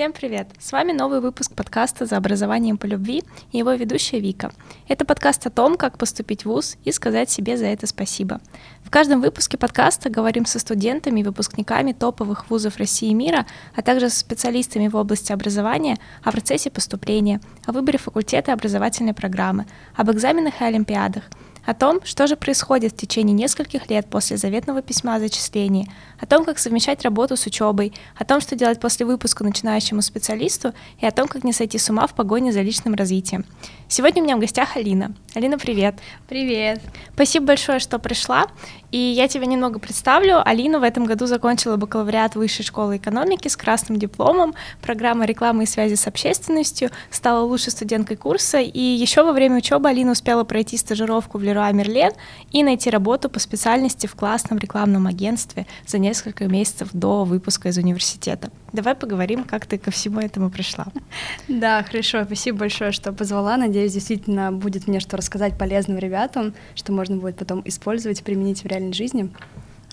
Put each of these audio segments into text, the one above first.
Всем привет! С вами новый выпуск подкаста «За образованием по любви» и его ведущая Вика. Это подкаст о том, как поступить в ВУЗ и сказать себе за это спасибо. В каждом выпуске подкаста говорим со студентами и выпускниками топовых вузов России и мира, а также со специалистами в области образования о процессе поступления, о выборе факультета образовательной программы, об экзаменах и олимпиадах – о том, что же происходит в течение нескольких лет после заветного письма о зачислении, о том, как совмещать работу с учебой, о том, что делать после выпуска начинающему специалисту и о том, как не сойти с ума в погоне за личным развитием. Сегодня у меня в гостях Алина. Алина, привет. Привет. Спасибо большое, что пришла. И я тебя немного представлю. Алина в этом году закончила бакалавриат Высшей школы экономики с красным дипломом, программа рекламы и связи с общественностью, стала лучшей студенткой курса, и еще во время учебы Алина успела пройти стажировку в Леруа Мерлен и найти работу по специальности в классном рекламном агентстве за несколько месяцев до выпуска из университета. Давай поговорим, как ты ко всему этому пришла. Да, хорошо, спасибо большое, что позвала. Надеюсь, действительно будет мне что рассказать полезным ребятам, что можно будет потом использовать, применить в реальной жизни.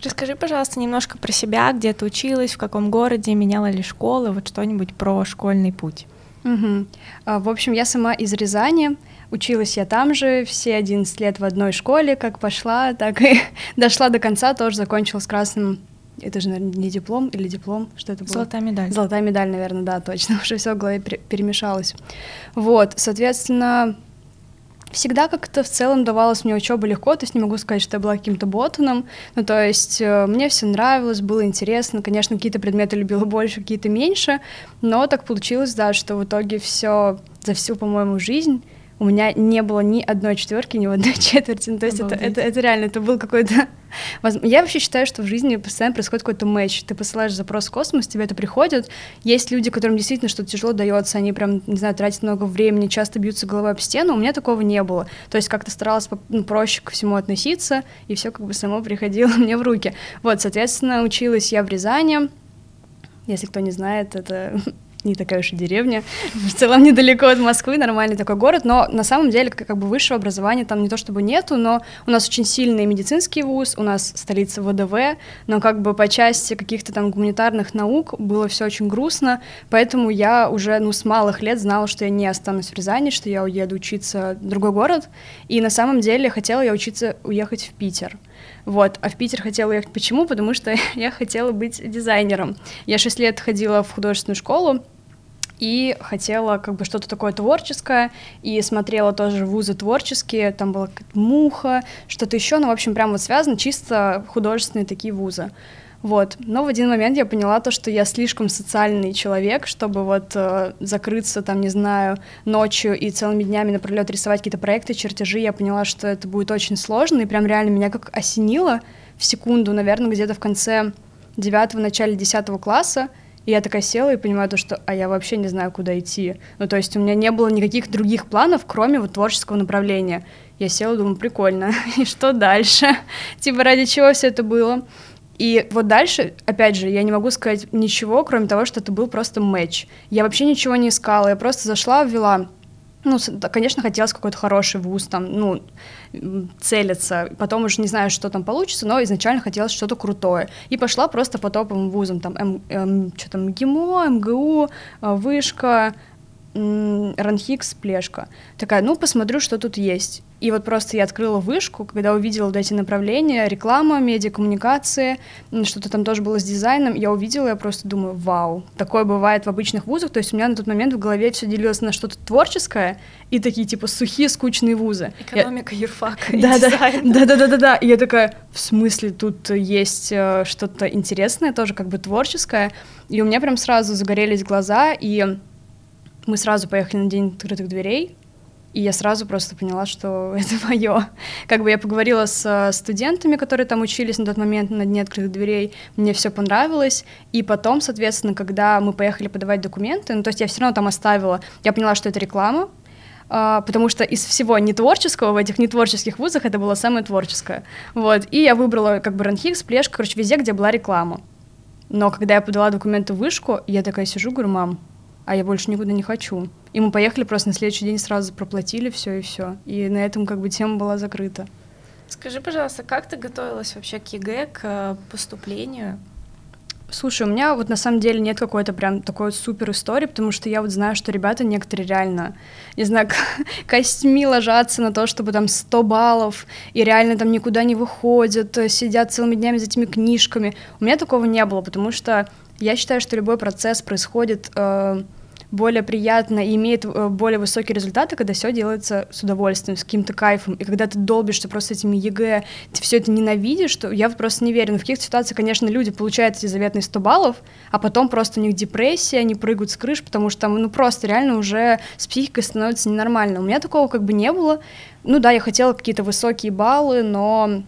Расскажи, пожалуйста, немножко про себя, где ты училась, в каком городе, меняла ли школы, вот что-нибудь про школьный путь. Угу. В общем, я сама из Рязани, училась я там же, все 11 лет в одной школе, как пошла, так и дошла до конца, тоже закончила с красным это же, наверное, не диплом или диплом, что это было? Золотая медаль. Золотая медаль, наверное, да, точно. Уже все в голове перемешалось. Вот, соответственно, всегда как-то в целом давалось мне учеба легко, то есть не могу сказать, что я была каким-то ботаном, ну то есть э, мне все нравилось, было интересно, конечно, какие-то предметы любила больше, какие-то меньше, но так получилось, да, что в итоге все за всю, по-моему, жизнь у меня не было ни одной четверки, ни в одной четверти. Ну, то есть это, это, это реально, это был какой-то... Я вообще считаю, что в жизни постоянно происходит какой-то матч. Ты посылаешь запрос в космос, тебе это приходит. Есть люди, которым действительно что-то тяжело дается, они прям, не знаю, тратят много времени, часто бьются головой об стену. У меня такого не было. То есть как-то старалась ну, проще ко всему относиться, и все как бы само приходило мне в руки. Вот, соответственно, училась я в Рязани. Если кто не знает, это не такая уж и деревня, в целом недалеко от Москвы, нормальный такой город, но на самом деле как, бы высшего образования там не то чтобы нету, но у нас очень сильный медицинский вуз, у нас столица ВДВ, но как бы по части каких-то там гуманитарных наук было все очень грустно, поэтому я уже ну с малых лет знала, что я не останусь в Рязани, что я уеду учиться в другой город, и на самом деле хотела я учиться уехать в Питер. Вот. А в Питер хотела уехать почему? Потому что я хотела быть дизайнером. Я шесть лет ходила в художественную школу, и хотела как бы что-то такое творческое, и смотрела тоже вузы творческие, там была муха, что-то еще, ну, в общем, прям вот связано чисто художественные такие вузы. Вот. Но в один момент я поняла то, что я слишком социальный человек, чтобы вот э, закрыться там, не знаю, ночью и целыми днями напролет рисовать какие-то проекты, чертежи. Я поняла, что это будет очень сложно, и прям реально меня как осенило в секунду, наверное, где-то в конце девятого, начале десятого класса, и я такая села и понимаю то, что а я вообще не знаю, куда идти. Ну, то есть у меня не было никаких других планов, кроме вот творческого направления. Я села, думаю, прикольно. И что дальше? типа, ради чего все это было? И вот дальше, опять же, я не могу сказать ничего, кроме того, что это был просто матч. Я вообще ничего не искала, я просто зашла, ввела ну, конечно, хотелось какой-то хороший вуз, там, ну, целиться. Потом уже не знаю, что там получится, но изначально хотелось что-то крутое. И пошла просто по топовым вузам, там, М, М, что там, ГИМО, МГУ, э, Вышка, Ранхикс, Плешка. Такая, ну, посмотрю, что тут есть. И вот просто я открыла вышку, когда увидела вот эти направления, реклама, медиакоммуникации, что-то там тоже было с дизайном, я увидела, я просто думаю, вау, такое бывает в обычных вузах, то есть у меня на тот момент в голове все делилось на что-то творческое и такие типа сухие, скучные вузы. Экономика, я... юрфак, да, да, да, да, да, да, да, и я такая, в смысле, тут есть э, что-то интересное, тоже как бы творческое, и у меня прям сразу загорелись глаза, и мы сразу поехали на день открытых дверей, и я сразу просто поняла, что это мое. Как бы я поговорила с э, студентами, которые там учились на тот момент на Дне открытых дверей, мне все понравилось, и потом, соответственно, когда мы поехали подавать документы, ну, то есть я все равно там оставила, я поняла, что это реклама, Э, потому что из всего нетворческого в этих нетворческих вузах это было самое творческое. Вот. И я выбрала как бы РАНХиГС, Плешка, короче, везде, где была реклама. Но когда я подала документы в вышку, я такая сижу, говорю, мам, а я больше никуда не хочу. И мы поехали просто на следующий день сразу проплатили все и все. И на этом как бы тема была закрыта. Скажи, пожалуйста, как ты готовилась вообще к ЕГЭ, к поступлению? Слушай, у меня вот на самом деле нет какой-то прям такой супер истории, потому что я вот знаю, что ребята некоторые реально, не знаю, костьми ложатся на то, чтобы там 100 баллов, и реально там никуда не выходят, сидят целыми днями за этими книжками. У меня такого не было, потому что я считаю, что любой процесс происходит э, более приятно и имеет э, более высокие результаты, когда все делается с удовольствием, с каким-то кайфом. И когда ты долбишься просто этими ЕГЭ, ты все это ненавидишь, что я просто не верю. Но в каких-то ситуациях, конечно, люди получают эти заветные 100 баллов, а потом просто у них депрессия, они прыгают с крыш, потому что там, ну, просто реально уже с психикой становится ненормально. У меня такого как бы не было. Ну да, я хотела какие-то высокие баллы, но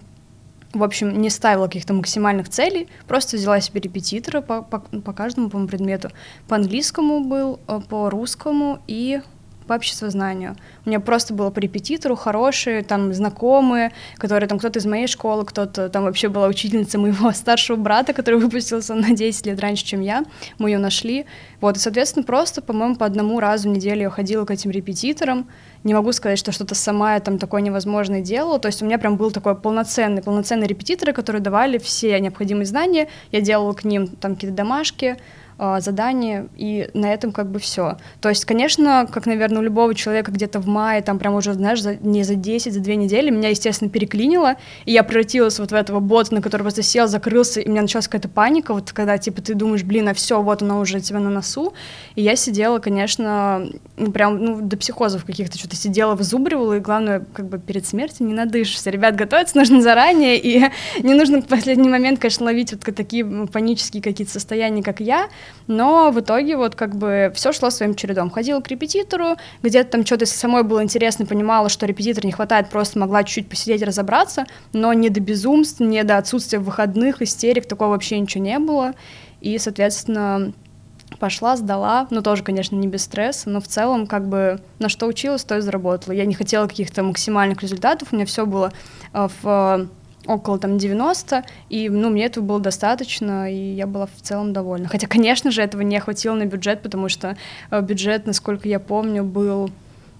в общем, не ставила каких-то максимальных целей, просто взяла себе репетитора по, по, по каждому, по предмету. По английскому был, э, по русскому и по обществознанию. У меня просто было по репетитору хорошие, там, знакомые, которые там кто-то из моей школы, кто-то там вообще была учительница моего старшего брата, который выпустился на 10 лет раньше, чем я. Мы ее нашли. Вот, и, соответственно, просто, по-моему, по одному разу в неделю я ходила к этим репетиторам. Не могу сказать, что что-то сама я там такое невозможное делала. То есть у меня прям был такой полноценный, полноценный репетиторы, которые давали все необходимые знания. Я делала к ним там какие-то домашки, задание, и на этом как бы все. То есть, конечно, как, наверное, у любого человека где-то в мае, там прям уже, знаешь, за, не за 10, за 2 недели, меня, естественно, переклинило, и я превратилась вот в этого бота, на который просто сел, закрылся, и у меня началась какая-то паника, вот когда, типа, ты думаешь, блин, а все, вот оно уже тебя на носу, и я сидела, конечно, ну, прям, ну, до психозов каких-то, что-то сидела, вызубривала, и главное, как бы перед смертью не надышишься. Ребят, готовиться нужно заранее, и не нужно в последний момент, конечно, ловить вот такие панические какие-то состояния, как я, но в итоге вот как бы все шло своим чередом. Ходила к репетитору, где-то там что-то самой было интересно, понимала, что репетитора не хватает, просто могла чуть-чуть посидеть, разобраться, но не до безумств, не до отсутствия выходных, истерик, такого вообще ничего не было. И, соответственно, пошла, сдала, ну тоже, конечно, не без стресса, но в целом как бы на что училась, то и заработала. Я не хотела каких-то максимальных результатов, у меня все было э, в около там 90, и, ну, мне этого было достаточно, и я была в целом довольна. Хотя, конечно же, этого не хватило на бюджет, потому что э, бюджет, насколько я помню, был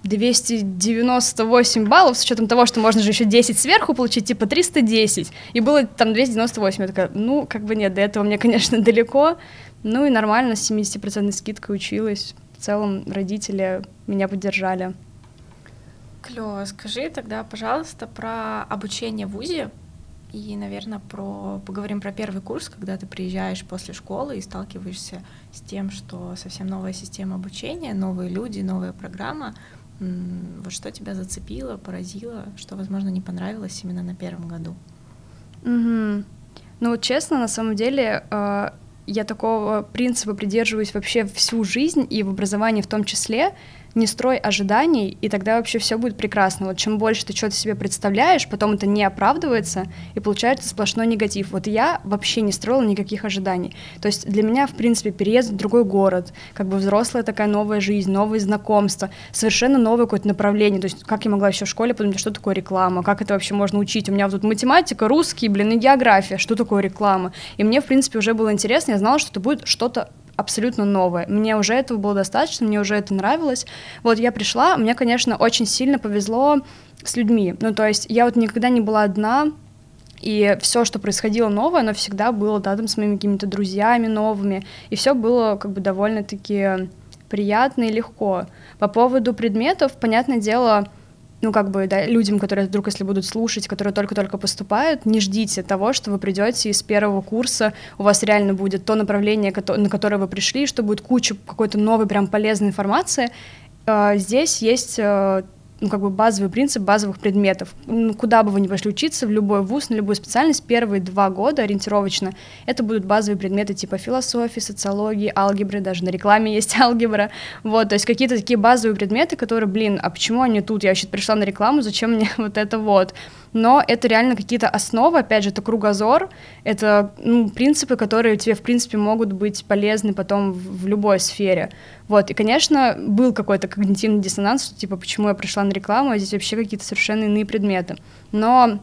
298 баллов, с учетом того, что можно же еще 10 сверху получить, типа 310, и было там 298, я такая, ну, как бы нет, до этого мне, конечно, далеко, ну и нормально, с 70% скидкой училась, в целом родители меня поддержали. Клево. Скажи тогда, пожалуйста, про обучение в ВУЗе, и, наверное, про... поговорим про первый курс, когда ты приезжаешь после школы и сталкиваешься с тем, что совсем новая система обучения, новые люди, новая программа. Вот что тебя зацепило, поразило, что, возможно, не понравилось именно на первом году? Угу. Ну, вот честно, на самом деле, э, я такого принципа придерживаюсь вообще всю жизнь и в образовании в том числе не строй ожиданий, и тогда вообще все будет прекрасно. Вот чем больше ты что-то себе представляешь, потом это не оправдывается, и получается сплошной негатив. Вот я вообще не строила никаких ожиданий. То есть для меня, в принципе, переезд в другой город, как бы взрослая такая новая жизнь, новые знакомства, совершенно новое какое-то направление. То есть как я могла еще в школе подумать, что такое реклама, как это вообще можно учить. У меня вот тут математика, русский, блин, и география, что такое реклама. И мне, в принципе, уже было интересно, я знала, что это будет что-то абсолютно новое. Мне уже этого было достаточно, мне уже это нравилось. Вот я пришла, мне, конечно, очень сильно повезло с людьми. Ну, то есть я вот никогда не была одна, и все, что происходило новое, оно всегда было, да, там с моими какими-то друзьями новыми, и все было как бы довольно-таки приятно и легко. По поводу предметов, понятное дело, ну, как бы, да, людям, которые вдруг, если будут слушать, которые только-только поступают, не ждите того, что вы придете из первого курса, у вас реально будет то направление, на которое вы пришли, что будет куча какой-то новой прям полезной информации. А, здесь есть э, ну, как бы базовый принцип базовых предметов. Ну, куда бы вы ни пошли учиться, в любой вуз, на любую специальность, первые два года ориентировочно это будут базовые предметы типа философии, социологии, алгебры, даже на рекламе есть алгебра. Вот, то есть какие-то такие базовые предметы, которые, блин, а почему они тут? Я вообще пришла на рекламу, зачем мне вот это вот? Но это реально какие-то основы, опять же, это кругозор, это ну, принципы, которые тебе, в принципе, могут быть полезны потом в, в любой сфере. Вот, и, конечно, был какой-то когнитивный диссонанс, типа, почему я пришла на рекламу, а здесь вообще какие-то совершенно иные предметы. Но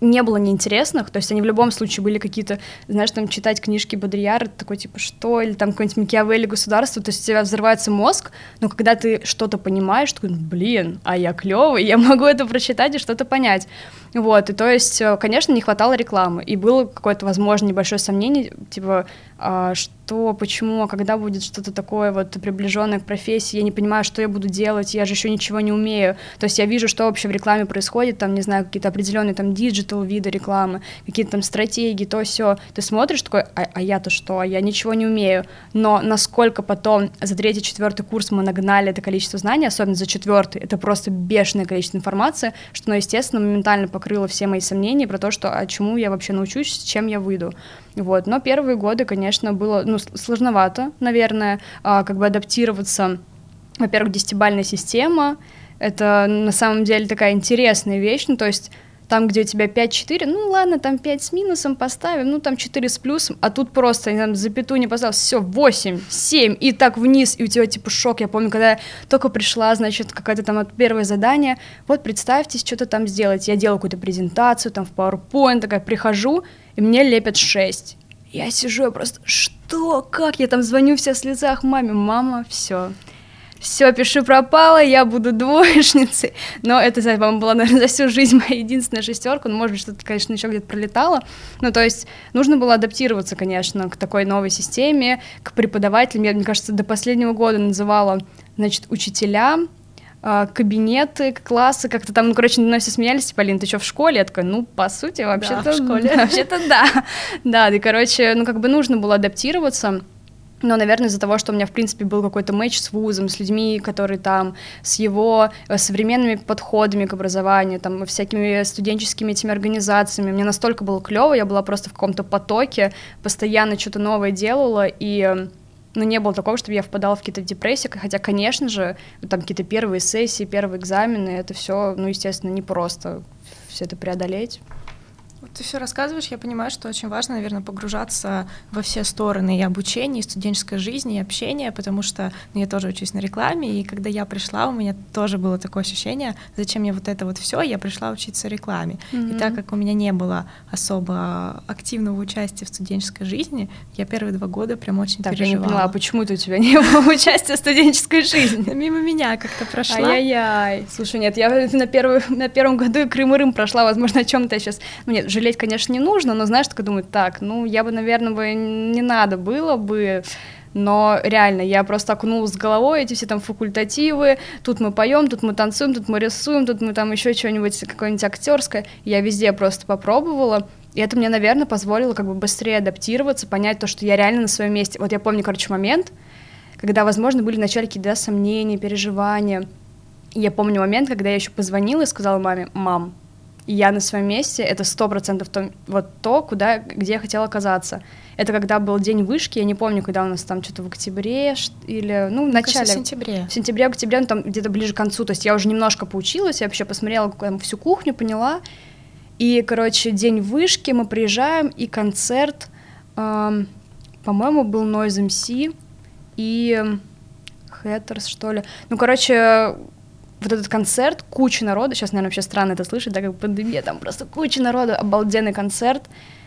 не было неинтересных, то есть они в любом случае были какие-то, знаешь, там читать книжки Бодрияра, такой типа что, или там какой-нибудь Макиавелли государство, то есть у тебя взрывается мозг, но когда ты что-то понимаешь, такой, блин, а я клевый, я могу это прочитать и что-то понять. Вот, и то есть, э, конечно, не хватало рекламы, и было какое-то, возможно, небольшое сомнение, типа, что, почему, а когда будет что-то такое вот приближенное к профессии, я не понимаю, что я буду делать, я же еще ничего не умею. То есть я вижу, что вообще в рекламе происходит, там, не знаю, какие-то определенные там диджитал виды рекламы, какие-то там стратегии, то все. Ты смотришь такой, а, а я-то что, я ничего не умею. Но насколько потом за третий, четвертый курс мы нагнали это количество знаний, особенно за четвертый, это просто бешеное количество информации, что, ну, естественно, моментально покрыло все мои сомнения про то, что, а чему я вообще научусь, с чем я выйду. Вот. Но первые годы, конечно, было ну, сложновато, наверное, а, как бы адаптироваться. Во-первых, десятибальная система, это на самом деле такая интересная вещь, ну, то есть там, где у тебя 5-4, ну ладно, там 5 с минусом поставим, ну там 4 с плюсом, а тут просто, я там запятую не поставил, все, 8, 7, и так вниз, и у тебя типа шок. Я помню, когда я только пришла, значит, какое-то там первое задание, вот представьте, что-то там сделать. Я делаю какую-то презентацию, там в PowerPoint, такая прихожу, и мне лепят 6. Я сижу, я просто, что, как? Я там звоню вся в слезах маме, мама, все, все, пишу пропало, я буду двоечницей. Но это, по-моему, была, наверное, за всю жизнь моя единственная шестерка. Ну, может быть, что-то, конечно, еще где-то пролетало. Ну, то есть нужно было адаптироваться, конечно, к такой новой системе, к преподавателям. Я, мне кажется, до последнего года называла, значит, учителя, а, кабинеты, классы, как-то там, ну, короче, на все смеялись, типа, Алин, ты что, в школе? Я такая, ну, по сути, вообще-то... Да, в школе. Вообще-то да. Да, и, короче, ну, как бы нужно было адаптироваться, но, наверное, из-за того, что у меня, в принципе, был какой-то матч с вузом, с людьми, которые там, с его э, современными подходами к образованию, там, всякими студенческими этими организациями, мне настолько было клево, я была просто в каком-то потоке, постоянно что-то новое делала, и ну, не было такого, чтобы я впадала в какие-то депрессии, хотя, конечно же, там какие-то первые сессии, первые экзамены, это все, ну, естественно, не просто все это преодолеть. Вот ты все рассказываешь, я понимаю, что очень важно, наверное, погружаться во все стороны и обучения, и студенческой жизни, и общения, потому что ну, я тоже учусь на рекламе, и когда я пришла, у меня тоже было такое ощущение, зачем мне вот это вот все, я пришла учиться рекламе. Mm-hmm. И так как у меня не было особо активного участия в студенческой жизни, я первые два года прям очень так, переживала. я не поняла, а почему-то у тебя не было участия в студенческой жизни? Мимо меня как-то прошла. Ай-яй-яй. Слушай, нет, я на, первом году и Крым и Рым прошла, возможно, о чем-то я сейчас... Ну, нет, жалеть, конечно, не нужно, но, знаешь, такой думаю, так, ну, я бы, наверное, бы не надо было бы, но реально, я просто окунулась с головой, эти все там факультативы, тут мы поем, тут мы танцуем, тут мы рисуем, тут мы там еще что-нибудь, какое-нибудь актерское, я везде просто попробовала, и это мне, наверное, позволило как бы быстрее адаптироваться, понять то, что я реально на своем месте. Вот я помню, короче, момент, когда, возможно, были вначале какие-то да, сомнения, переживания. И я помню момент, когда я еще позвонила и сказала маме, мам, я на своем месте, это сто процентов то, вот то, куда, где я хотела оказаться. Это когда был день вышки, я не помню, когда у нас там что-то в октябре или, ну, в начале. В сентябре. В сентябре, октябре, ну, там где-то ближе к концу, то есть я уже немножко поучилась, я вообще посмотрела там, всю кухню, поняла, и, короче, день вышки, мы приезжаем, и концерт, эм, по-моему, был Noise MC и Хэттерс, что ли. Ну, короче, вот этот концерт, куча народа, сейчас, наверное, вообще странно это слышать, да, как пандемия, там просто куча народа, обалденный концерт,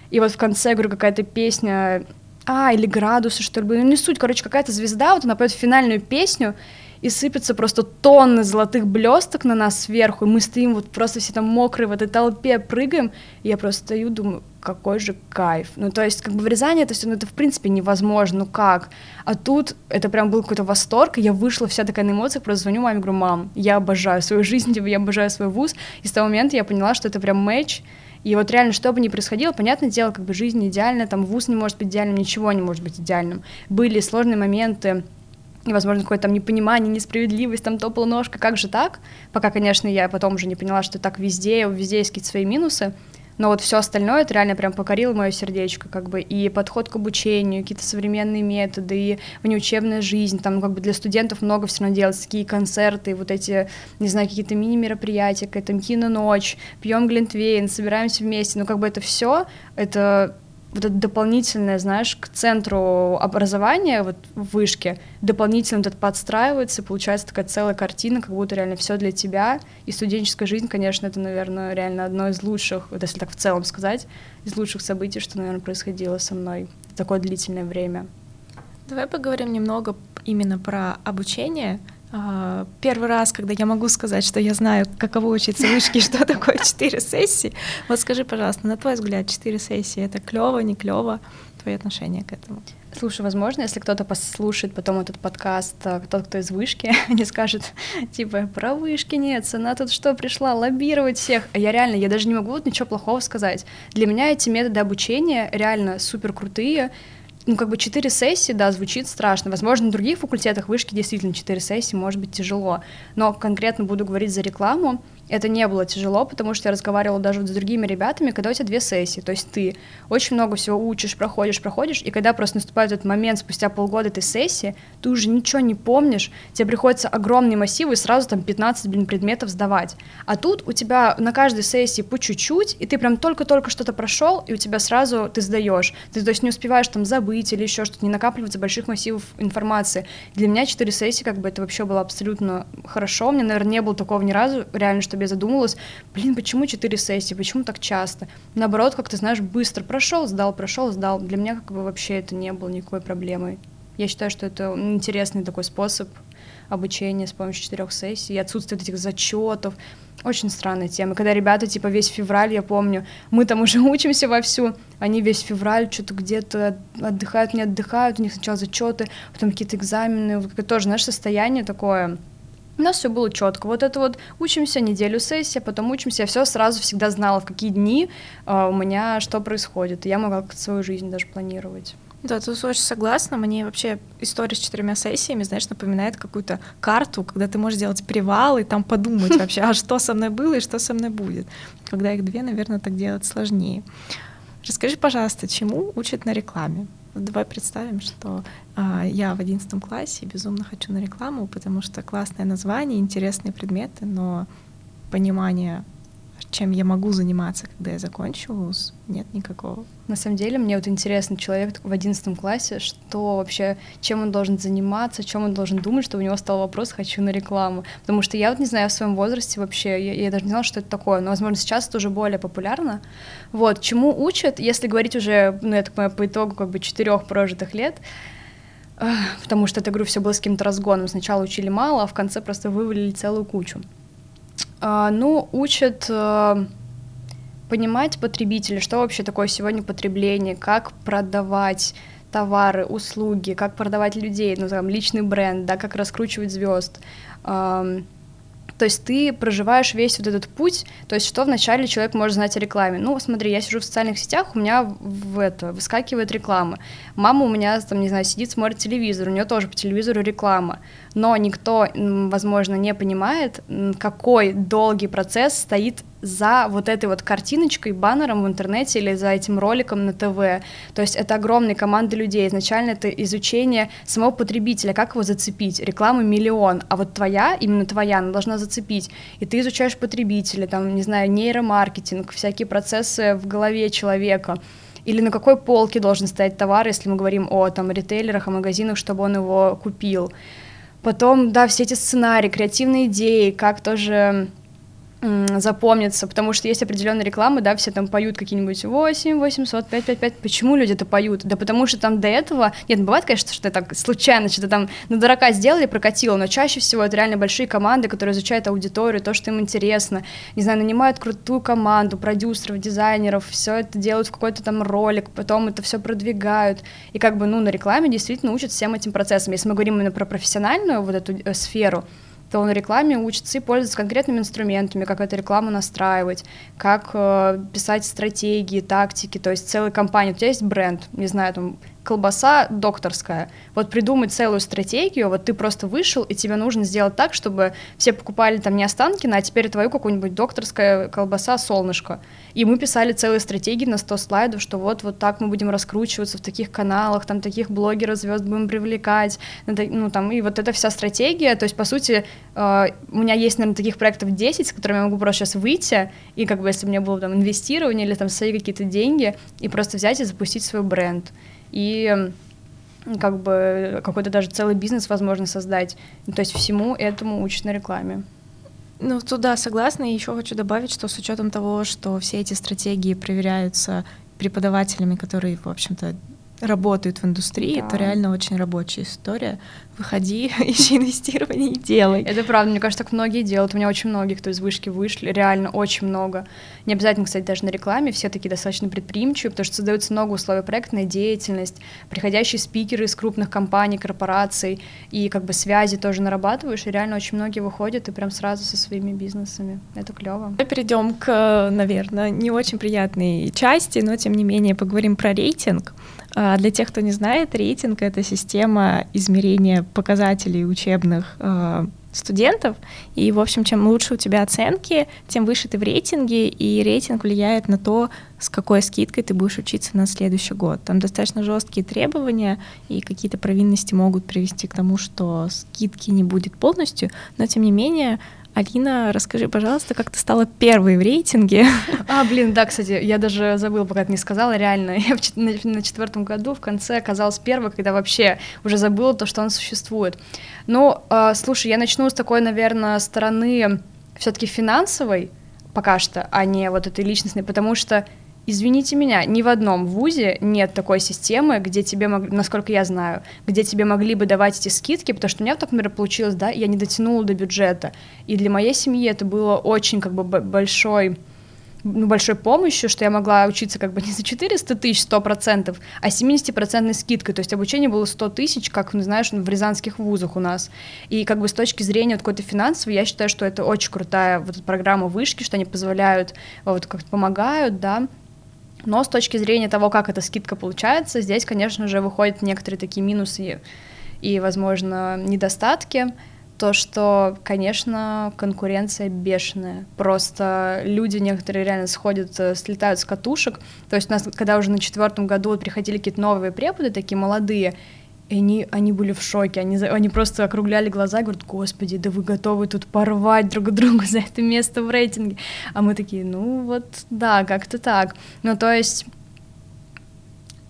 и вот в конце, говорю, какая-то песня, а, или градусы, что ли, ну не суть, короче, какая-то звезда, вот она поет финальную песню, и сыпятся просто тонны золотых блесток на нас сверху, и мы стоим вот просто все там мокрые в этой толпе, прыгаем, и я просто стою, думаю, какой же кайф. Ну, то есть, как бы в Рязани это все, ну, это в принципе невозможно, ну как? А тут это прям был какой-то восторг, и я вышла вся такая на эмоциях, просто звоню маме, говорю, мам, я обожаю свою жизнь, типа, я обожаю свой вуз, и с того момента я поняла, что это прям матч, и вот реально, что бы ни происходило, понятное дело, как бы жизнь идеальная, там вуз не может быть идеальным, ничего не может быть идеальным. Были сложные моменты, и, возможно, какое-то там непонимание, несправедливость, там топала ножка, как же так? Пока, конечно, я потом уже не поняла, что так везде, везде есть какие-то свои минусы, но вот все остальное это реально прям покорило мое сердечко, как бы. И подход к обучению, какие-то современные методы, и внеучебная жизнь, там как бы для студентов много все равно делать, такие концерты, вот эти, не знаю, какие-то мини-мероприятия, какая-то кино-ночь, пьем глинтвейн, собираемся вместе, ну как бы это все, это вот это дополнительное, знаешь, к центру образования, вот в вышке, дополнительно вот это подстраивается, получается такая целая картина, как будто реально все для тебя. И студенческая жизнь, конечно, это, наверное, реально одно из лучших, вот если так в целом сказать, из лучших событий, что, наверное, происходило со мной в такое длительное время. Давай поговорим немного именно про обучение. А, первый раз, когда я могу сказать, что я знаю, каково учиться в вышке, что такое четыре сессии. Вот скажи, пожалуйста, на твой взгляд, четыре сессии это клево, не клево? Твое отношение к этому? Слушай, возможно, если кто-то послушает потом этот подкаст, а, тот, кто из вышки, не скажет, типа, про вышки нет, она тут что, пришла лоббировать всех? А я реально, я даже не могу ничего плохого сказать. Для меня эти методы обучения реально супер крутые, ну, как бы четыре сессии, да, звучит страшно. Возможно, на других факультетах вышки действительно четыре сессии может быть тяжело. Но конкретно буду говорить за рекламу это не было тяжело, потому что я разговаривала даже вот с другими ребятами, когда у тебя две сессии, то есть ты очень много всего учишь, проходишь, проходишь, и когда просто наступает этот момент спустя полгода этой сессии, ты уже ничего не помнишь, тебе приходится огромный массив и сразу там 15, блин, предметов сдавать. А тут у тебя на каждой сессии по чуть-чуть, и ты прям только-только что-то прошел, и у тебя сразу ты сдаешь. Ты, то есть, не успеваешь там забыть или еще что-то, не накапливаться больших массивов информации. Для меня четыре сессии, как бы, это вообще было абсолютно хорошо. Меня, наверное, не было такого ни разу, реально, что себе задумалась, блин, почему четыре сессии, почему так часто? Наоборот, как ты знаешь, быстро прошел, сдал, прошел, сдал. Для меня как бы вообще это не было никакой проблемой. Я считаю, что это интересный такой способ обучения с помощью четырех сессий отсутствие этих зачетов. Очень странная тема. Когда ребята, типа, весь февраль, я помню, мы там уже учимся вовсю, они весь февраль что-то где-то отдыхают, не отдыхают, у них сначала зачеты, потом какие-то экзамены, тоже, знаешь, состояние такое у нас все было четко. Вот это вот учимся неделю сессия, потом учимся. Я все сразу всегда знала, в какие дни э, у меня что происходит. И я могла как-то свою жизнь даже планировать. Да, тут очень согласна. Мне вообще история с четырьмя сессиями, знаешь, напоминает какую-то карту, когда ты можешь делать привал и там подумать вообще, а что со мной было и что со мной будет. Когда их две, наверное, так делать сложнее. Расскажи, пожалуйста, чему учат на рекламе? Давай представим, что э, я в одиннадцатом классе безумно хочу на рекламу, потому что классное название, интересные предметы, но понимание чем я могу заниматься, когда я закончу вуз, нет никакого. На самом деле, мне вот интересно, человек в одиннадцатом классе, что вообще, чем он должен заниматься, чем он должен думать, что у него стал вопрос «хочу на рекламу». Потому что я вот не знаю в своем возрасте вообще, я, я даже не знала, что это такое, но, возможно, сейчас это уже более популярно. Вот, чему учат, если говорить уже, ну, я так понимаю, по итогу как бы четырех прожитых лет, потому что, это, говорю, все было с каким-то разгоном. Сначала учили мало, а в конце просто вывалили целую кучу. А, ну, учат э, понимать потребителя, что вообще такое сегодня потребление, как продавать товары, услуги, как продавать людей, ну, там, личный бренд, да, как раскручивать звезд. То есть ты проживаешь весь вот этот путь, то есть что вначале человек может знать о рекламе. Ну, смотри, я сижу в социальных сетях, у меня в это выскакивает реклама. Мама у меня, там, не знаю, сидит, смотрит телевизор, у нее тоже по телевизору реклама. Но никто, возможно, не понимает, какой долгий процесс стоит за вот этой вот картиночкой, баннером в интернете или за этим роликом на ТВ. То есть это огромная команда людей. Изначально это изучение самого потребителя, как его зацепить. Рекламы миллион, а вот твоя, именно твоя, она должна зацепить. И ты изучаешь потребителя, там, не знаю, нейромаркетинг, всякие процессы в голове человека или на какой полке должен стоять товар, если мы говорим о там ритейлерах, о магазинах, чтобы он его купил. Потом, да, все эти сценарии, креативные идеи, как тоже запомнится, потому что есть определенные рекламы, да, все там поют какие-нибудь 8, 800, 5, 5, 5. Почему люди это поют? Да потому что там до этого, нет, бывает, конечно, что так случайно что-то там на дурака сделали, прокатило, но чаще всего это реально большие команды, которые изучают аудиторию, то, что им интересно, не знаю, нанимают крутую команду, продюсеров, дизайнеров, все это делают в какой-то там ролик, потом это все продвигают, и как бы, ну, на рекламе действительно учат всем этим процессам. Если мы говорим именно про профессиональную вот эту э, сферу, то на рекламе учится и пользоваться конкретными инструментами, как эту рекламу настраивать, как э, писать стратегии, тактики, то есть целая компания. У тебя есть бренд, не знаю, там колбаса докторская. Вот придумать целую стратегию, вот ты просто вышел, и тебе нужно сделать так, чтобы все покупали там не Останкино, а теперь твою какую-нибудь докторская колбаса солнышко. И мы писали целые стратегии на 100 слайдов, что вот, вот так мы будем раскручиваться в таких каналах, там таких блогеров, звезд будем привлекать, ну там, и вот эта вся стратегия, то есть, по сути, э, у меня есть, наверное, таких проектов 10, с которыми я могу просто сейчас выйти, и как бы если у меня было там инвестирование или там свои какие-то деньги, и просто взять и запустить свой бренд. И как бы какой-то даже целый бизнес возможно создать. То есть всему этому учат на рекламе. Ну, туда согласна. И еще хочу добавить, что с учетом того, что все эти стратегии проверяются преподавателями, которые, в общем-то, работают в индустрии, да. это реально очень рабочая история. Выходи, ищи инвестирование и делай. Это правда, мне кажется, так многие делают. У меня очень многие, кто из вышки вышли, реально очень много. Не обязательно, кстати, даже на рекламе, все такие достаточно предприимчивые, потому что создаются много условий проектная деятельность, приходящие спикеры из крупных компаний, корпораций, и как бы связи тоже нарабатываешь, и реально очень многие выходят и прям сразу со своими бизнесами. Это клево. Перейдем к, наверное, не очень приятной части, но тем не менее поговорим про рейтинг. А, для тех, кто не знает, рейтинг — это система измерения показателей учебных а, студентов, и, в общем, чем лучше у тебя оценки, тем выше ты в рейтинге, и рейтинг влияет на то, с какой скидкой ты будешь учиться на следующий год. Там достаточно жесткие требования, и какие-то провинности могут привести к тому, что скидки не будет полностью, но, тем не менее, Алина, расскажи, пожалуйста, как ты стала первой в рейтинге? А, блин, да, кстати, я даже забыла, пока ты не сказала, реально. Я на, четвертом году в конце оказалась первой, когда вообще уже забыла то, что он существует. Ну, э, слушай, я начну с такой, наверное, стороны все-таки финансовой пока что, а не вот этой личностной, потому что Извините меня, ни в одном вузе нет такой системы, где тебе, насколько я знаю, где тебе могли бы давать эти скидки, потому что у меня так, например, получилось, да, я не дотянула до бюджета, и для моей семьи это было очень, как бы, большой ну, большой помощью, что я могла учиться как бы не за 400 тысяч 100%, а 70% скидкой, то есть обучение было 100 тысяч, как, ну, знаешь, в рязанских вузах у нас. И как бы с точки зрения вот какой-то финансовой, я считаю, что это очень крутая вот программа вышки, что они позволяют, вот как-то помогают, да, но с точки зрения того, как эта скидка получается, здесь, конечно же, выходят некоторые такие минусы и, возможно, недостатки. То, что, конечно, конкуренция бешеная. Просто люди некоторые реально сходят, э, слетают с катушек. То есть у нас, когда уже на четвертом году приходили какие-то новые преподы, такие молодые, и они, они были в шоке, они, они просто округляли глаза и говорят, господи, да вы готовы тут порвать друг друга за это место в рейтинге. А мы такие, ну вот, да, как-то так. Ну, то есть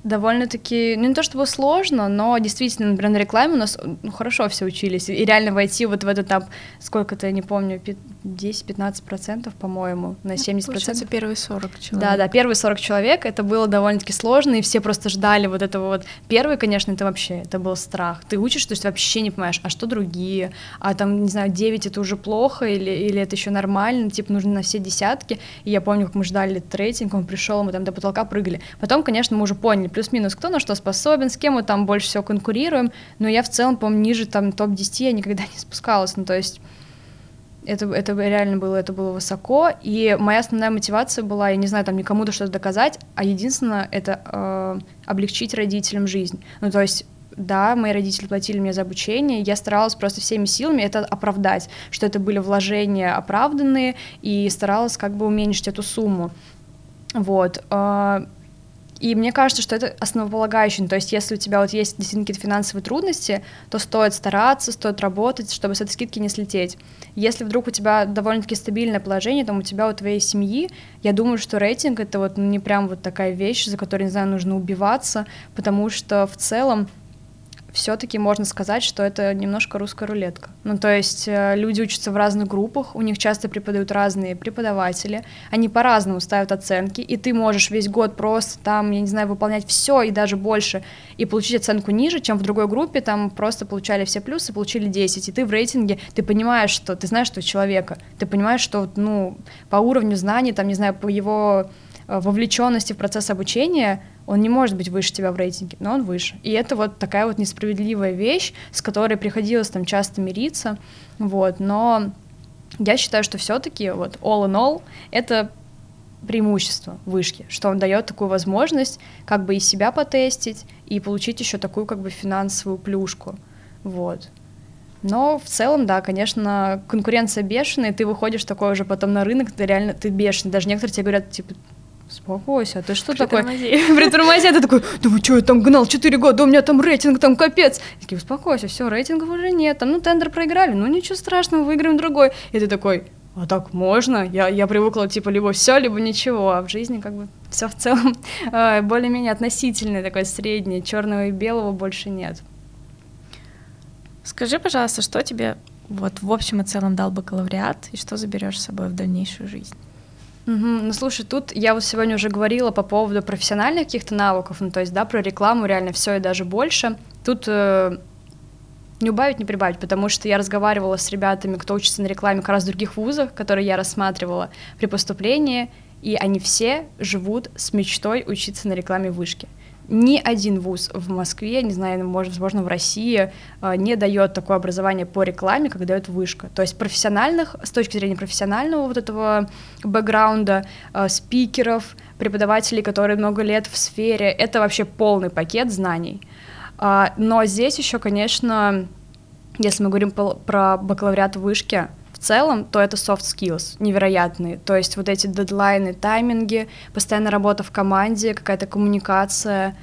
довольно-таки, ну не то чтобы сложно, но действительно, например, на рекламе у нас ну, хорошо все учились, и реально войти вот в этот этап, сколько-то, я не помню, 10-15%, по-моему, на 70%. Ну, получается, первые 40 человек. Да, да, первые 40 человек, это было довольно-таки сложно, и все просто ждали вот этого вот. Первый, конечно, это вообще, это был страх. Ты учишь, то есть вообще не понимаешь, а что другие, а там, не знаю, 9 это уже плохо, или, или это еще нормально, типа нужно на все десятки, и я помню, как мы ждали трейдинг, он пришел, мы там до потолка прыгали. Потом, конечно, мы уже поняли, плюс-минус, кто на что способен, с кем мы там больше всего конкурируем, но я в целом, по-моему, ниже там топ-10 я никогда не спускалась, ну то есть это, это реально было, это было высоко, и моя основная мотивация была, я не знаю, там никому-то что-то доказать, а единственное, это э, облегчить родителям жизнь. Ну, то есть да, мои родители платили мне за обучение, я старалась просто всеми силами это оправдать, что это были вложения оправданные, и старалась как бы уменьшить эту сумму. Вот. И мне кажется, что это основополагающее. То есть, если у тебя вот есть действительно какие-то финансовые трудности, то стоит стараться, стоит работать, чтобы с этой скидки не слететь. Если вдруг у тебя довольно-таки стабильное положение, там у тебя, у твоей семьи, я думаю, что рейтинг — это вот ну, не прям вот такая вещь, за которой, не знаю, нужно убиваться, потому что в целом все-таки можно сказать, что это немножко русская рулетка. Ну, то есть э, люди учатся в разных группах, у них часто преподают разные преподаватели, они по-разному ставят оценки, и ты можешь весь год просто там, я не знаю, выполнять все и даже больше, и получить оценку ниже, чем в другой группе, там просто получали все плюсы, получили 10, и ты в рейтинге, ты понимаешь, что, ты знаешь, что человека, ты понимаешь, что, ну, по уровню знаний, там, не знаю, по его вовлеченности в процесс обучения, он не может быть выше тебя в рейтинге, но он выше. И это вот такая вот несправедливая вещь, с которой приходилось там часто мириться, вот, но я считаю, что все-таки вот all in all это преимущество вышки, что он дает такую возможность как бы и себя потестить, и получить еще такую как бы финансовую плюшку. Вот. Но в целом, да, конечно, конкуренция бешеная, ты выходишь такой уже потом на рынок, ты реально, ты бешеный. Даже некоторые тебе говорят, типа, Успокойся, а ты что такое? Притормози. А ты такой, да вы что, я там гнал 4 года, у меня там рейтинг, там капец. Такие, успокойся, все, рейтингов уже нет, там, ну, тендер проиграли, ну, ничего страшного, выиграем другой. И ты такой, а так можно? Я, я привыкла, типа, либо все, либо ничего, а в жизни как бы все в целом э, более-менее относительное, такое среднее, черного и белого больше нет. Скажи, пожалуйста, что тебе вот в общем и целом дал бакалавриат, и что заберешь с собой в дальнейшую жизнь? Угу. Ну, слушай, тут я вот сегодня уже говорила по поводу профессиональных каких-то навыков, ну, то есть, да, про рекламу реально все и даже больше. Тут э, не убавить, не прибавить, потому что я разговаривала с ребятами, кто учится на рекламе как раз в других вузах, которые я рассматривала при поступлении, и они все живут с мечтой учиться на рекламе вышки ни один вуз в Москве, не знаю, может, возможно, в России э, не дает такое образование по рекламе, как дает вышка. То есть профессиональных, с точки зрения профессионального вот этого бэкграунда, э, спикеров, преподавателей, которые много лет в сфере, это вообще полный пакет знаний. А, но здесь еще, конечно, если мы говорим про бакалавриат вышки, в целом, то это soft skills невероятные. То есть вот эти дедлайны, тайминги, постоянная работа в команде, какая-то коммуникация,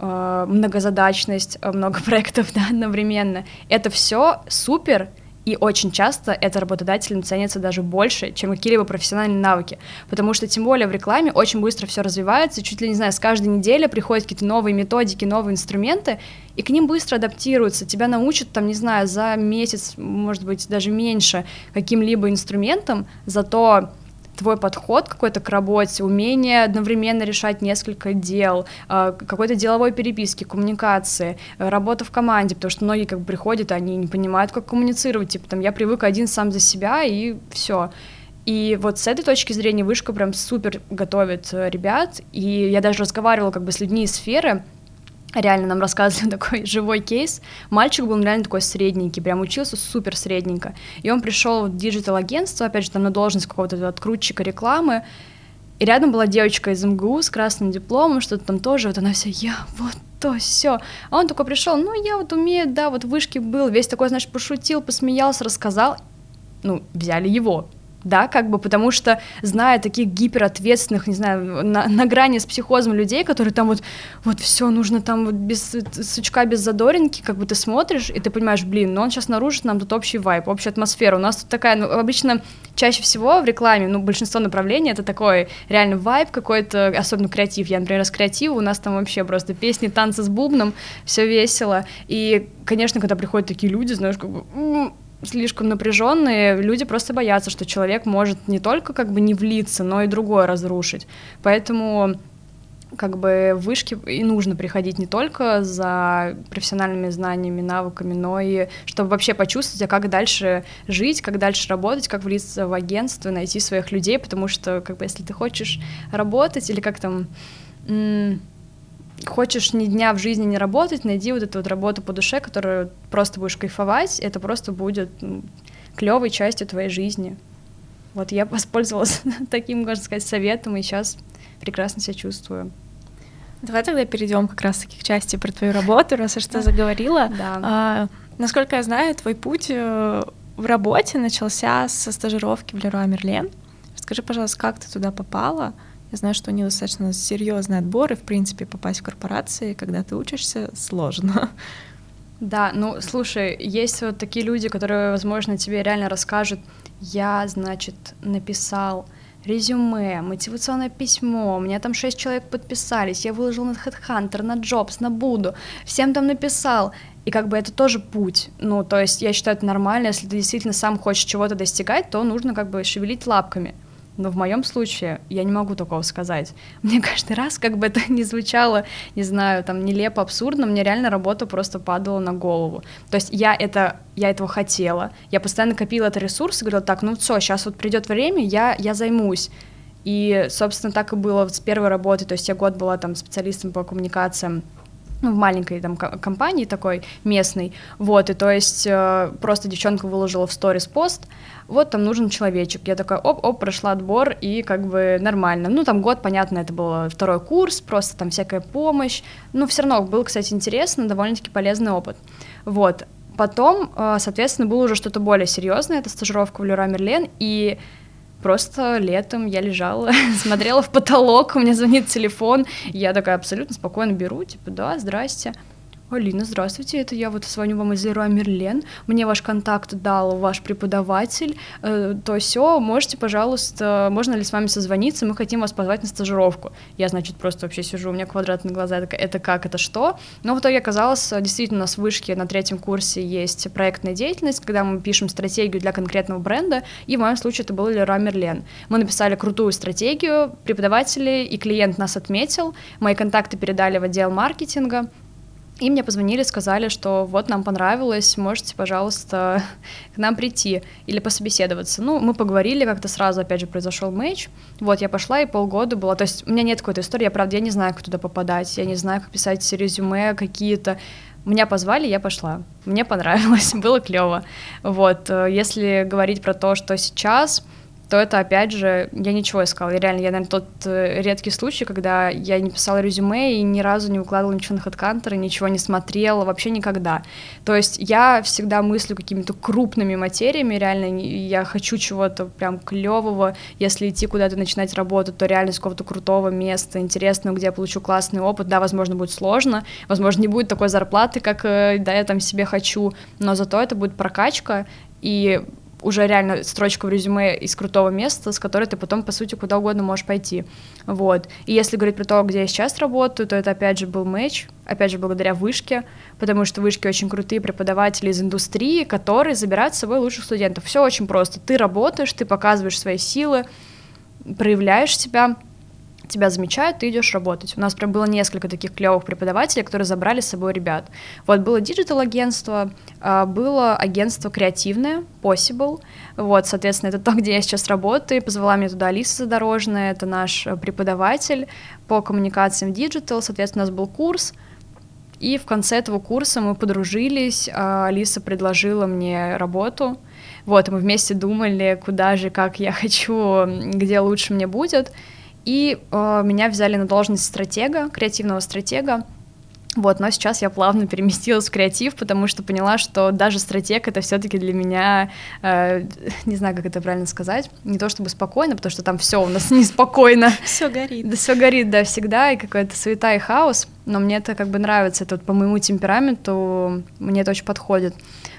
э, многозадачность, э, много проектов да, одновременно. Это все супер, и очень часто это работодателям ценится даже больше, чем какие-либо профессиональные навыки. Потому что, тем более, в рекламе очень быстро все развивается, чуть ли не знаю, с каждой недели приходят какие-то новые методики, новые инструменты, и к ним быстро адаптируются. Тебя научат, там, не знаю, за месяц, может быть, даже меньше каким-либо инструментом, зато твой подход какой-то к работе, умение одновременно решать несколько дел, а, какой-то деловой переписки, коммуникации, работа в команде, потому что многие как бы приходят, они не понимают, как коммуницировать, типа там я привык один сам за себя и все. И вот с этой точки зрения вышка прям супер готовит э, ребят, и я даже разговаривала как бы с людьми из сферы, реально нам рассказывали такой живой кейс. Мальчик был реально такой средненький, прям учился супер средненько. И он пришел в диджитал-агентство, опять же, там на должность какого-то открутчика рекламы, и рядом была девочка из МГУ с красным дипломом, что-то там тоже, вот она вся, я вот то все. А он такой пришел, ну я вот умею, да, вот вышки был, весь такой, знаешь, пошутил, посмеялся, рассказал. Ну, взяли его, да, как бы, потому что, зная таких гиперответственных, не знаю, на, на грани с психозом людей, которые там вот, вот все нужно там вот без сучка, без задоринки, как бы ты смотришь, и ты понимаешь, блин, ну он сейчас наружит нам тут общий вайп, общая атмосфера, у нас тут такая, ну, обычно чаще всего в рекламе, ну, большинство направлений это такой реально вайп какой-то, особенно креатив, я, например, с креатива, у нас там вообще просто песни, танцы с бубном, все весело, и, конечно, когда приходят такие люди, знаешь, как бы, слишком напряженные, люди просто боятся, что человек может не только как бы не влиться, но и другое разрушить. Поэтому как бы в вышки и нужно приходить не только за профессиональными знаниями, навыками, но и чтобы вообще почувствовать, а как дальше жить, как дальше работать, как влиться в агентство, найти своих людей, потому что как бы если ты хочешь работать или как там хочешь ни дня в жизни не работать, найди вот эту вот работу по душе, которую просто будешь кайфовать, это просто будет клевой частью твоей жизни. Вот я воспользовалась таким, можно сказать, советом, и сейчас прекрасно себя чувствую. Давай тогда перейдем как раз-таки к части про твою работу, раз уж ты заговорила. Да. А, насколько я знаю, твой путь э, в работе начался со стажировки в Леруа Мерлен. Скажи, пожалуйста, как ты туда попала? Я знаю, что у них достаточно серьезный отбор, и, в принципе, попасть в корпорации, когда ты учишься, сложно. Да, ну, слушай, есть вот такие люди, которые, возможно, тебе реально расскажут, я, значит, написал резюме, мотивационное письмо, у меня там шесть человек подписались, я выложил на HeadHunter, на Jobs, на Буду, всем там написал, и как бы это тоже путь, ну, то есть я считаю это нормально, если ты действительно сам хочешь чего-то достигать, то нужно как бы шевелить лапками, но в моем случае я не могу такого сказать. Мне каждый раз, как бы это ни звучало, не знаю, там нелепо, абсурдно, мне реально работа просто падала на голову. То есть я это, я этого хотела, я постоянно копила этот ресурс и говорила, так, ну все, сейчас вот придет время, я, я займусь. И, собственно, так и было с первой работы, то есть я год была там специалистом по коммуникациям ну, в маленькой там компании такой местной, вот, и то есть э, просто девчонка выложила в сторис пост, вот там нужен человечек, я такая, оп-оп, прошла отбор, и как бы нормально, ну, там год, понятно, это был второй курс, просто там всякая помощь, ну, все равно был, кстати, интересно, довольно-таки полезный опыт, вот, потом, э, соответственно, было уже что-то более серьезное, это стажировка в Леруа Мерлен, и Просто летом я лежала, смотрела в потолок, у меня звонит телефон, я такая абсолютно спокойно беру, типа, да, здрасте. Алина, здравствуйте, это я вот звоню вам из Леруа Мерлен, мне ваш контакт дал ваш преподаватель, э, то все, можете, пожалуйста, можно ли с вами созвониться, мы хотим вас позвать на стажировку. Я, значит, просто вообще сижу, у меня квадратные глаза, это, это как, это что? Но в итоге оказалось, действительно, у нас в вышке на третьем курсе есть проектная деятельность, когда мы пишем стратегию для конкретного бренда, и в моем случае это был Леруа Мерлен. Мы написали крутую стратегию, преподаватели и клиент нас отметил, мои контакты передали в отдел маркетинга, и мне позвонили, сказали, что вот нам понравилось, можете, пожалуйста, к нам прийти или пособеседоваться. Ну, мы поговорили, как-то сразу, опять же, произошел матч. Вот, я пошла, и полгода было. То есть у меня нет какой-то истории, я, правда, я не знаю, как туда попадать, я не знаю, как писать резюме какие-то. Меня позвали, я пошла. Мне понравилось, было клево. Вот, э, если говорить про то, что сейчас, то это, опять же, я ничего искала. И реально, я, наверное, тот э, редкий случай, когда я не писала резюме и ни разу не укладывала ничего на HeadCounter, ничего не смотрела, вообще никогда. То есть я всегда мыслю какими-то крупными материями, реально, я хочу чего-то прям клевого, если идти куда-то начинать работать, то реально с какого-то крутого места, интересного, где я получу классный опыт. Да, возможно, будет сложно, возможно, не будет такой зарплаты, как э, да, я там себе хочу, но зато это будет прокачка, и уже реально строчка в резюме из крутого места, с которой ты потом, по сути, куда угодно можешь пойти. Вот. И если говорить про то, где я сейчас работаю, то это, опять же, был матч, опять же, благодаря вышке, потому что вышки очень крутые преподаватели из индустрии, которые забирают с собой лучших студентов. Все очень просто. Ты работаешь, ты показываешь свои силы, проявляешь себя, тебя замечают, ты идешь работать. У нас прям было несколько таких клевых преподавателей, которые забрали с собой ребят. Вот было диджитал-агентство, а, было агентство креативное, Possible, вот, соответственно, это то, где я сейчас работаю, позвала меня туда Алиса Задорожная, это наш э, преподаватель по коммуникациям диджитал, соответственно, у нас был курс, и в конце этого курса мы подружились, а, Алиса предложила мне работу, вот, мы вместе думали, куда же, как я хочу, где лучше мне будет, и э, меня взяли на должность стратега, креативного стратега. Вот, но сейчас я плавно переместилась в креатив, потому что поняла, что даже стратег это все-таки для меня, э, не знаю, как это правильно сказать, не то чтобы спокойно, потому что там все у нас неспокойно. Все горит. Да, все горит, да, всегда, и какая-то суета и хаос, но мне это как бы нравится, это вот по моему темпераменту, мне это очень подходит.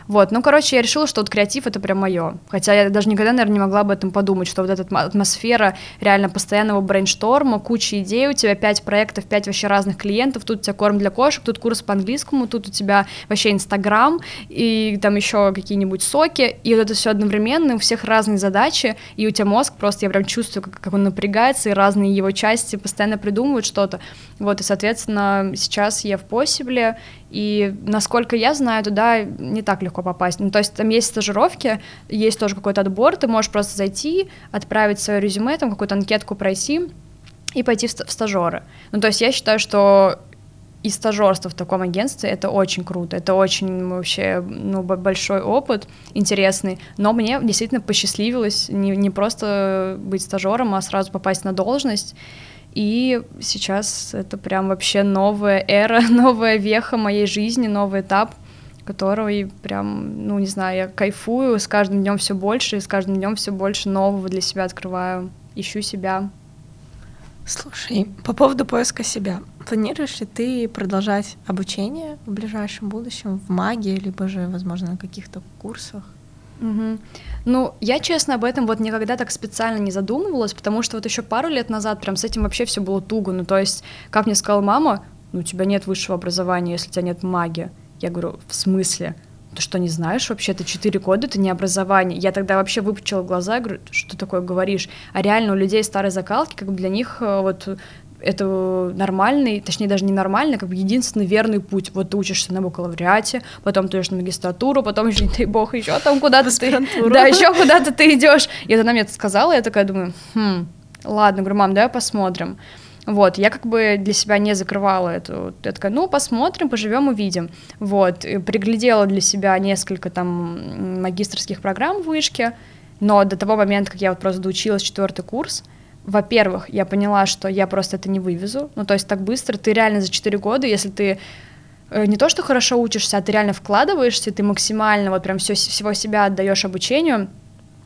Вот, ну, короче, я решила, что вот креатив — это прям мое. Хотя я даже никогда, наверное, не могла об этом подумать, что вот эта атмосфера реально постоянного брейншторма, куча идей, у тебя пять проектов, пять вообще разных клиентов, тут у тебя корм для кошек, тут курс по английскому, тут у тебя вообще Инстаграм, и там еще какие-нибудь соки, и вот это все одновременно, у всех разные задачи, и у тебя мозг просто, я прям чувствую, как, как он напрягается, и разные его части постоянно придумывают что-то. Вот, и, соответственно, сейчас я в Посибле, и насколько я знаю, туда не так легко попасть. Ну, то есть там есть стажировки, есть тоже какой-то отбор, ты можешь просто зайти, отправить свое резюме, там какую-то анкетку пройти и пойти в стажеры. Ну, то есть я считаю, что и стажерство в таком агентстве это очень круто, это очень вообще ну, большой опыт, интересный. Но мне действительно посчастливилось не, не просто быть стажером, а сразу попасть на должность. И сейчас это прям вообще новая эра, новая веха моей жизни, новый этап, который прям, ну не знаю, я кайфую, с каждым днем все больше, и с каждым днем все больше нового для себя открываю, ищу себя. Слушай, по поводу поиска себя, планируешь ли ты продолжать обучение в ближайшем будущем в магии, либо же, возможно, на каких-то курсах? Угу. Ну, я, честно, об этом вот никогда так специально не задумывалась, потому что вот еще пару лет назад прям с этим вообще все было туго. Ну, то есть, как мне сказала мама, ну, у тебя нет высшего образования, если у тебя нет магии. Я говорю, в смысле? Ты что, не знаешь вообще, это 4 года, это не образование. Я тогда вообще выпучила глаза, говорю, что такое говоришь? А реально у людей старой закалки, как бы для них э, вот это нормальный, точнее даже не нормальный, как бы единственный верный путь. Вот ты учишься на бакалавриате, потом ты идешь на магистратуру, потом еще, дай бог, еще там куда-то ты, да, еще куда-то ты идешь. И она мне это сказала, я такая думаю, хм, ладно, говорю, мам, давай посмотрим. Вот, я как бы для себя не закрывала эту, я такая, ну, посмотрим, поживем, увидим. Вот, и приглядела для себя несколько там магистрских программ в вышке, но до того момента, как я вот просто доучилась четвертый курс, во-первых, я поняла, что я просто это не вывезу, ну, то есть так быстро, ты реально за 4 года, если ты э, не то, что хорошо учишься, а ты реально вкладываешься, ты максимально вот прям все, всего себя отдаешь обучению,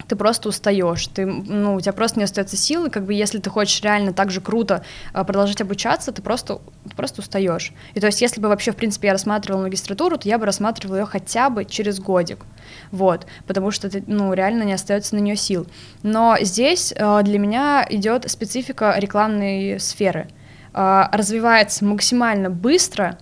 ты просто устаешь, ты, ну, у тебя просто не остается силы, как бы если ты хочешь реально так же круто а, продолжать обучаться, ты просто, ты просто устаешь. И то есть если бы вообще, в принципе, я рассматривала магистратуру, то я бы рассматривала ее хотя бы через годик, вот, потому что, ты, ну, реально не остается на нее сил. Но здесь а, для меня идет специфика рекламной сферы. А, развивается максимально быстро,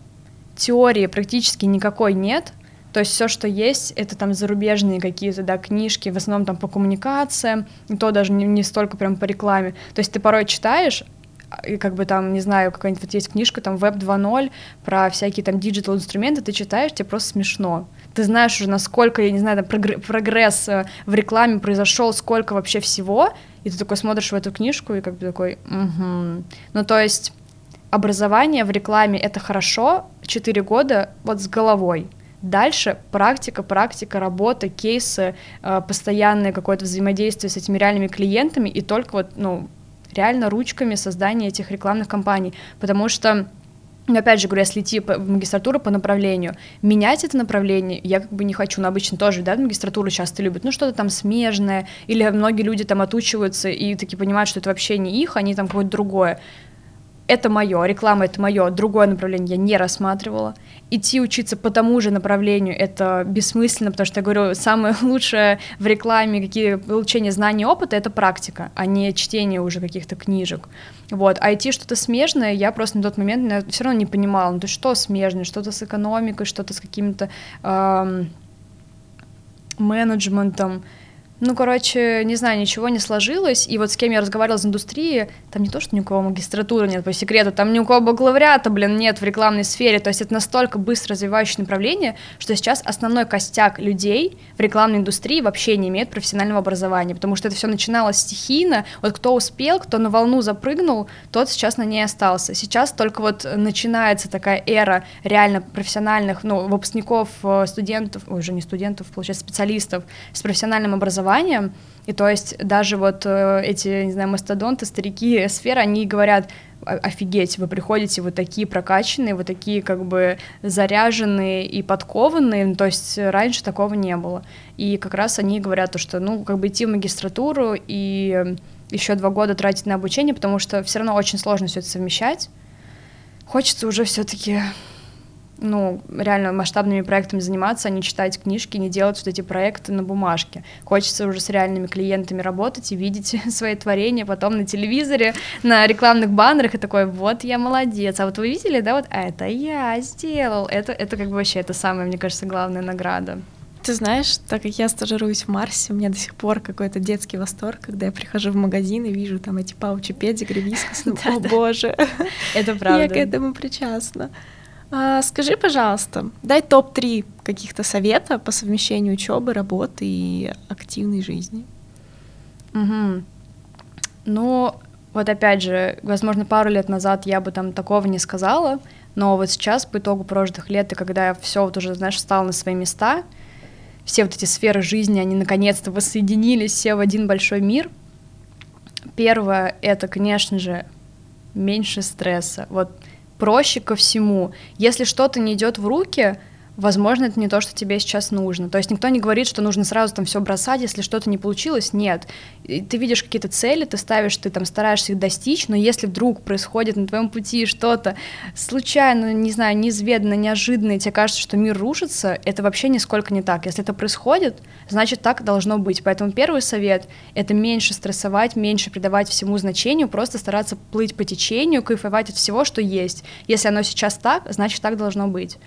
теории практически никакой нет — то есть все, что есть, это там зарубежные какие-то, да, книжки, в основном там по коммуникациям, и то даже не, не столько прям по рекламе. То есть ты порой читаешь, и как бы там, не знаю, какая-нибудь вот есть книжка там Web 2.0 про всякие там диджитал инструменты, ты читаешь, тебе просто смешно. Ты знаешь уже, насколько, я не знаю, там, прогресс э, в рекламе произошел, сколько вообще всего, и ты такой смотришь в эту книжку и как бы такой, угу. Ну, то есть образование в рекламе — это хорошо, 4 года вот с головой. Дальше практика, практика, работа, кейсы, э, постоянное какое-то взаимодействие с этими реальными клиентами и только вот, ну, реально ручками создания этих рекламных кампаний, потому что но опять же говорю, если идти в магистратуру по направлению, менять это направление я как бы не хочу, но обычно тоже, да, магистратуру часто любят, ну что-то там смежное, или многие люди там отучиваются и таки понимают, что это вообще не их, они там какое-то другое. Это мое, реклама это мое, другое направление я не рассматривала. Идти учиться по тому же направлению это бессмысленно, потому что я говорю, самое лучшее в рекламе, какие получение знаний и опыта это практика, а не чтение уже каких-то книжек. Вот, а идти что-то смежное я просто на тот момент все равно не понимала, ну то что смежное, что-то с экономикой, что-то с каким-то эм, менеджментом, ну, короче, не знаю, ничего не сложилось, и вот с кем я разговаривала из индустрии, там не то, что ни у кого магистратуры нет, по секрету, там ни у кого бакалавриата, блин, нет в рекламной сфере, то есть это настолько быстро развивающее направление, что сейчас основной костяк людей в рекламной индустрии вообще не имеет профессионального образования, потому что это все начиналось стихийно, вот кто успел, кто на волну запрыгнул, тот сейчас на ней остался. Сейчас только вот начинается такая эра реально профессиональных, ну, выпускников, э, студентов, ой, уже не студентов, получается, специалистов с профессиональным образованием, образованием, и то есть даже вот э, эти, не знаю, мастодонты, старики сферы, они говорят, офигеть, вы приходите вот такие прокачанные, вот такие как бы заряженные и подкованные, ну, то есть раньше такого не было. И как раз они говорят то, что, ну, как бы идти в магистратуру и еще два года тратить на обучение, потому что все равно очень сложно все это совмещать. Хочется уже все-таки ну, реально масштабными проектами заниматься, а не читать книжки, не делать вот эти проекты на бумажке. Хочется уже с реальными клиентами работать и видеть свои творения потом на телевизоре, на рекламных баннерах, и такой, вот я молодец, а вот вы видели, да, вот, а это я сделал, это, это как бы вообще, это самая, мне кажется, главная награда. Ты знаешь, так как я стажируюсь в Марсе, у меня до сих пор какой-то детский восторг, когда я прихожу в магазин и вижу там эти паучи, педигри, вискас, ну, о боже, это правда. Я к этому причастна. А, скажи, пожалуйста, дай топ-3 каких-то совета по совмещению учебы, работы и активной жизни. Угу. Ну, вот опять же, возможно, пару лет назад я бы там такого не сказала, но вот сейчас, по итогу прожитых лет, и когда все вот уже, знаешь, стало на свои места, все вот эти сферы жизни, они наконец-то воссоединились все в один большой мир. Первое — это, конечно же, меньше стресса. Вот проще ко всему. Если что-то не идет в руки, возможно, это не то, что тебе сейчас нужно. То есть никто не говорит, что нужно сразу там все бросать, если что-то не получилось. Нет. ты видишь какие-то цели, ты ставишь, ты там стараешься их достичь, но если вдруг происходит на твоем пути что-то случайно, не знаю, неизведанно, неожиданно, и тебе кажется, что мир рушится, это вообще нисколько не так. Если это происходит, значит, так должно быть. Поэтому первый совет — это меньше стрессовать, меньше придавать всему значению, просто стараться плыть по течению, кайфовать от всего, что есть. Если оно сейчас так, значит, так должно быть.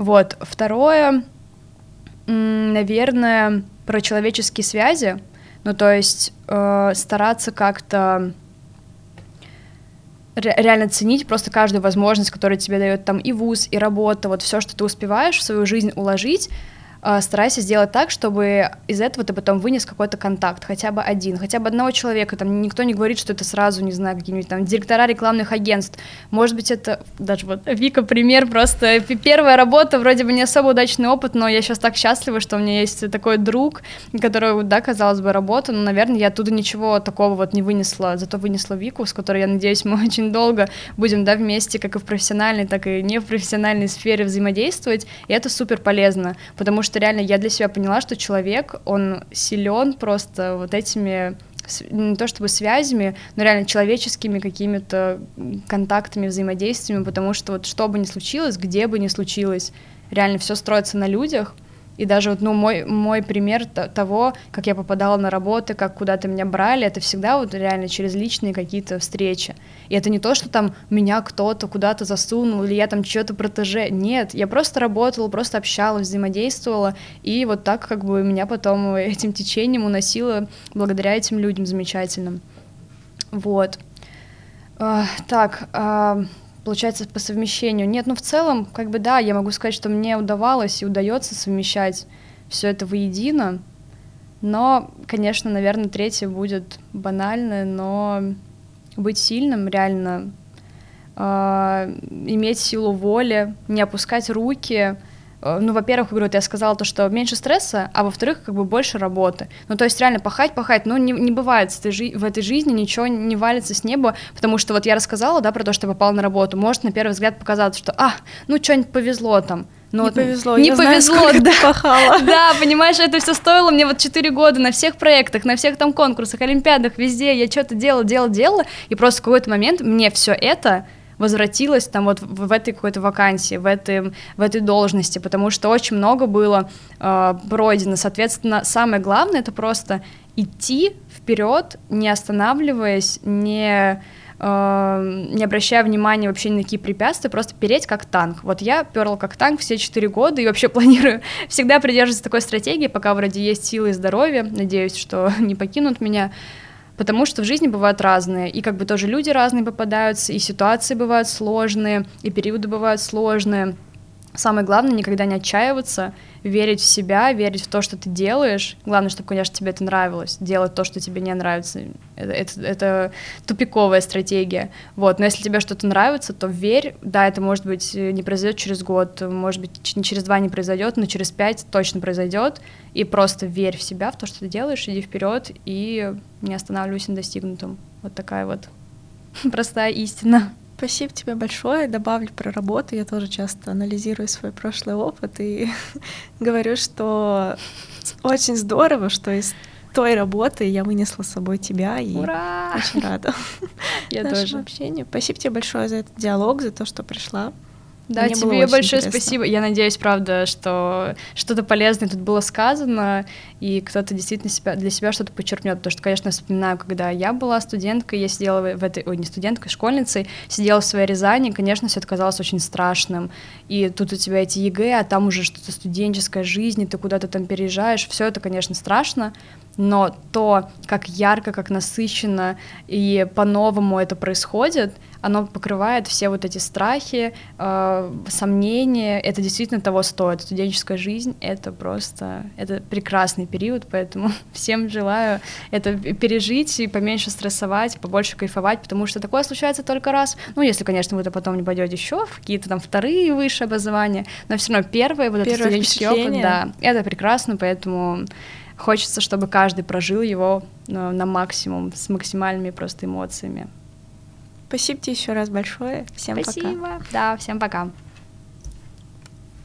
Вот. Второе, наверное, про человеческие связи. Ну, то есть э, стараться как-то реально ценить просто каждую возможность, которая тебе дает там и вуз, и работа, вот все, что ты успеваешь в свою жизнь уложить, старайся сделать так, чтобы из этого ты потом вынес какой-то контакт, хотя бы один, хотя бы одного человека, там никто не говорит, что это сразу, не знаю, какие-нибудь там директора рекламных агентств, может быть, это даже вот Вика пример, просто. Первая работа, вроде бы не особо удачный опыт, но я сейчас так счастлива, что у меня есть такой друг, который, да, казалось бы, работа, но, наверное, я оттуда ничего такого вот не вынесла, зато вынесла Вику, с которой, я надеюсь, мы очень долго будем, да, вместе, как и в профессиональной, так и не в профессиональной сфере взаимодействовать, и это супер полезно, потому что реально я для себя поняла, что человек, он силен просто вот этими не то чтобы связями, но реально человеческими какими-то контактами, взаимодействиями, потому что вот что бы ни случилось, где бы ни случилось, реально все строится на людях, и даже вот, ну, мой, мой пример того, как я попадала на работы, как куда-то меня брали, это всегда вот реально через личные какие-то встречи. И это не то, что там меня кто-то куда-то засунул, или я там что-то протеже. Нет, я просто работала, просто общалась, взаимодействовала, и вот так как бы меня потом этим течением уносило благодаря этим людям замечательным. Вот. Uh, так, uh, получается, по совмещению. Нет, ну в целом, как бы да, я могу сказать, что мне удавалось и удается совмещать все это воедино. Но, конечно, наверное, третье будет банальное, но быть сильным, реально э, иметь силу воли, не опускать руки, ну, во-первых, говорю, я сказала то, что меньше стресса, а во-вторых, как бы больше работы. Ну, то есть реально пахать, пахать, ну, не, не бывает в этой жизни, ничего не валится с неба, потому что вот я рассказала, да, про то, что я попала на работу, может на первый взгляд показаться, что, а, ну, что-нибудь повезло там, ну, не вот, повезло, не я повезло, знаю, да. пахала. Да, понимаешь, это все стоило мне вот 4 года на всех проектах, на всех там конкурсах, олимпиадах, везде, я что-то делала, делала, делала, и просто в какой-то момент мне все это возвратилась там вот в, этой какой-то вакансии, в, этой, в этой должности, потому что очень много было э, пройдено. Соответственно, самое главное это просто идти вперед, не останавливаясь, не э, не обращая внимания вообще ни на какие препятствия, просто переть как танк. Вот я перла как танк все четыре года и вообще планирую всегда придерживаться такой стратегии, пока вроде есть силы и здоровье, надеюсь, что не покинут меня, потому что в жизни бывают разные, и как бы тоже люди разные попадаются, и ситуации бывают сложные, и периоды бывают сложные. Самое главное никогда не отчаиваться, верить в себя, верить в то, что ты делаешь. Главное, чтобы, конечно, тебе это нравилось. Делать то, что тебе не нравится. Это, это, это тупиковая стратегия. Вот. Но если тебе что-то нравится, то верь. Да, это может быть не произойдет через год, может быть, через два не произойдет, но через пять точно произойдет. И просто верь в себя, в то, что ты делаешь, иди вперед и не останавливайся на достигнутом. Вот такая вот простая истина. Спасибо тебе большое. Добавлю про работу. Я тоже часто анализирую свой прошлый опыт и говорю, что очень здорово, что из той работы я вынесла с собой тебя и Ура! очень рада я тоже. общению. Спасибо тебе большое за этот диалог, за то, что пришла. Да, Мне тебе большое интересно. спасибо. Я надеюсь, правда, что что-то полезное тут было сказано, и кто-то действительно себя, для себя что-то подчеркнет. Потому что, конечно, вспоминаю, когда я была студенткой, я сидела в этой, ой, не студенткой, школьницей, сидела в своей Рязани, конечно, все это казалось очень страшным. И тут у тебя эти ЕГЭ, а там уже что-то студенческая жизнь, и ты куда-то там переезжаешь, все это, конечно, страшно, но то, как ярко, как насыщенно и по-новому это происходит, оно покрывает все вот эти страхи, э, сомнения, это действительно того стоит. Студенческая жизнь — это просто, это прекрасный период, поэтому всем желаю это пережить и поменьше стрессовать, побольше кайфовать, потому что такое случается только раз. Ну, если, конечно, вы это потом не пойдете еще в какие-то там вторые высшие образования, но все равно первое вот Первое этот студенческий опыт, да, это прекрасно, поэтому хочется, чтобы каждый прожил его на, на максимум, с максимальными просто эмоциями. Спасибо тебе еще раз большое. Всем Спасибо. пока. Да, всем пока.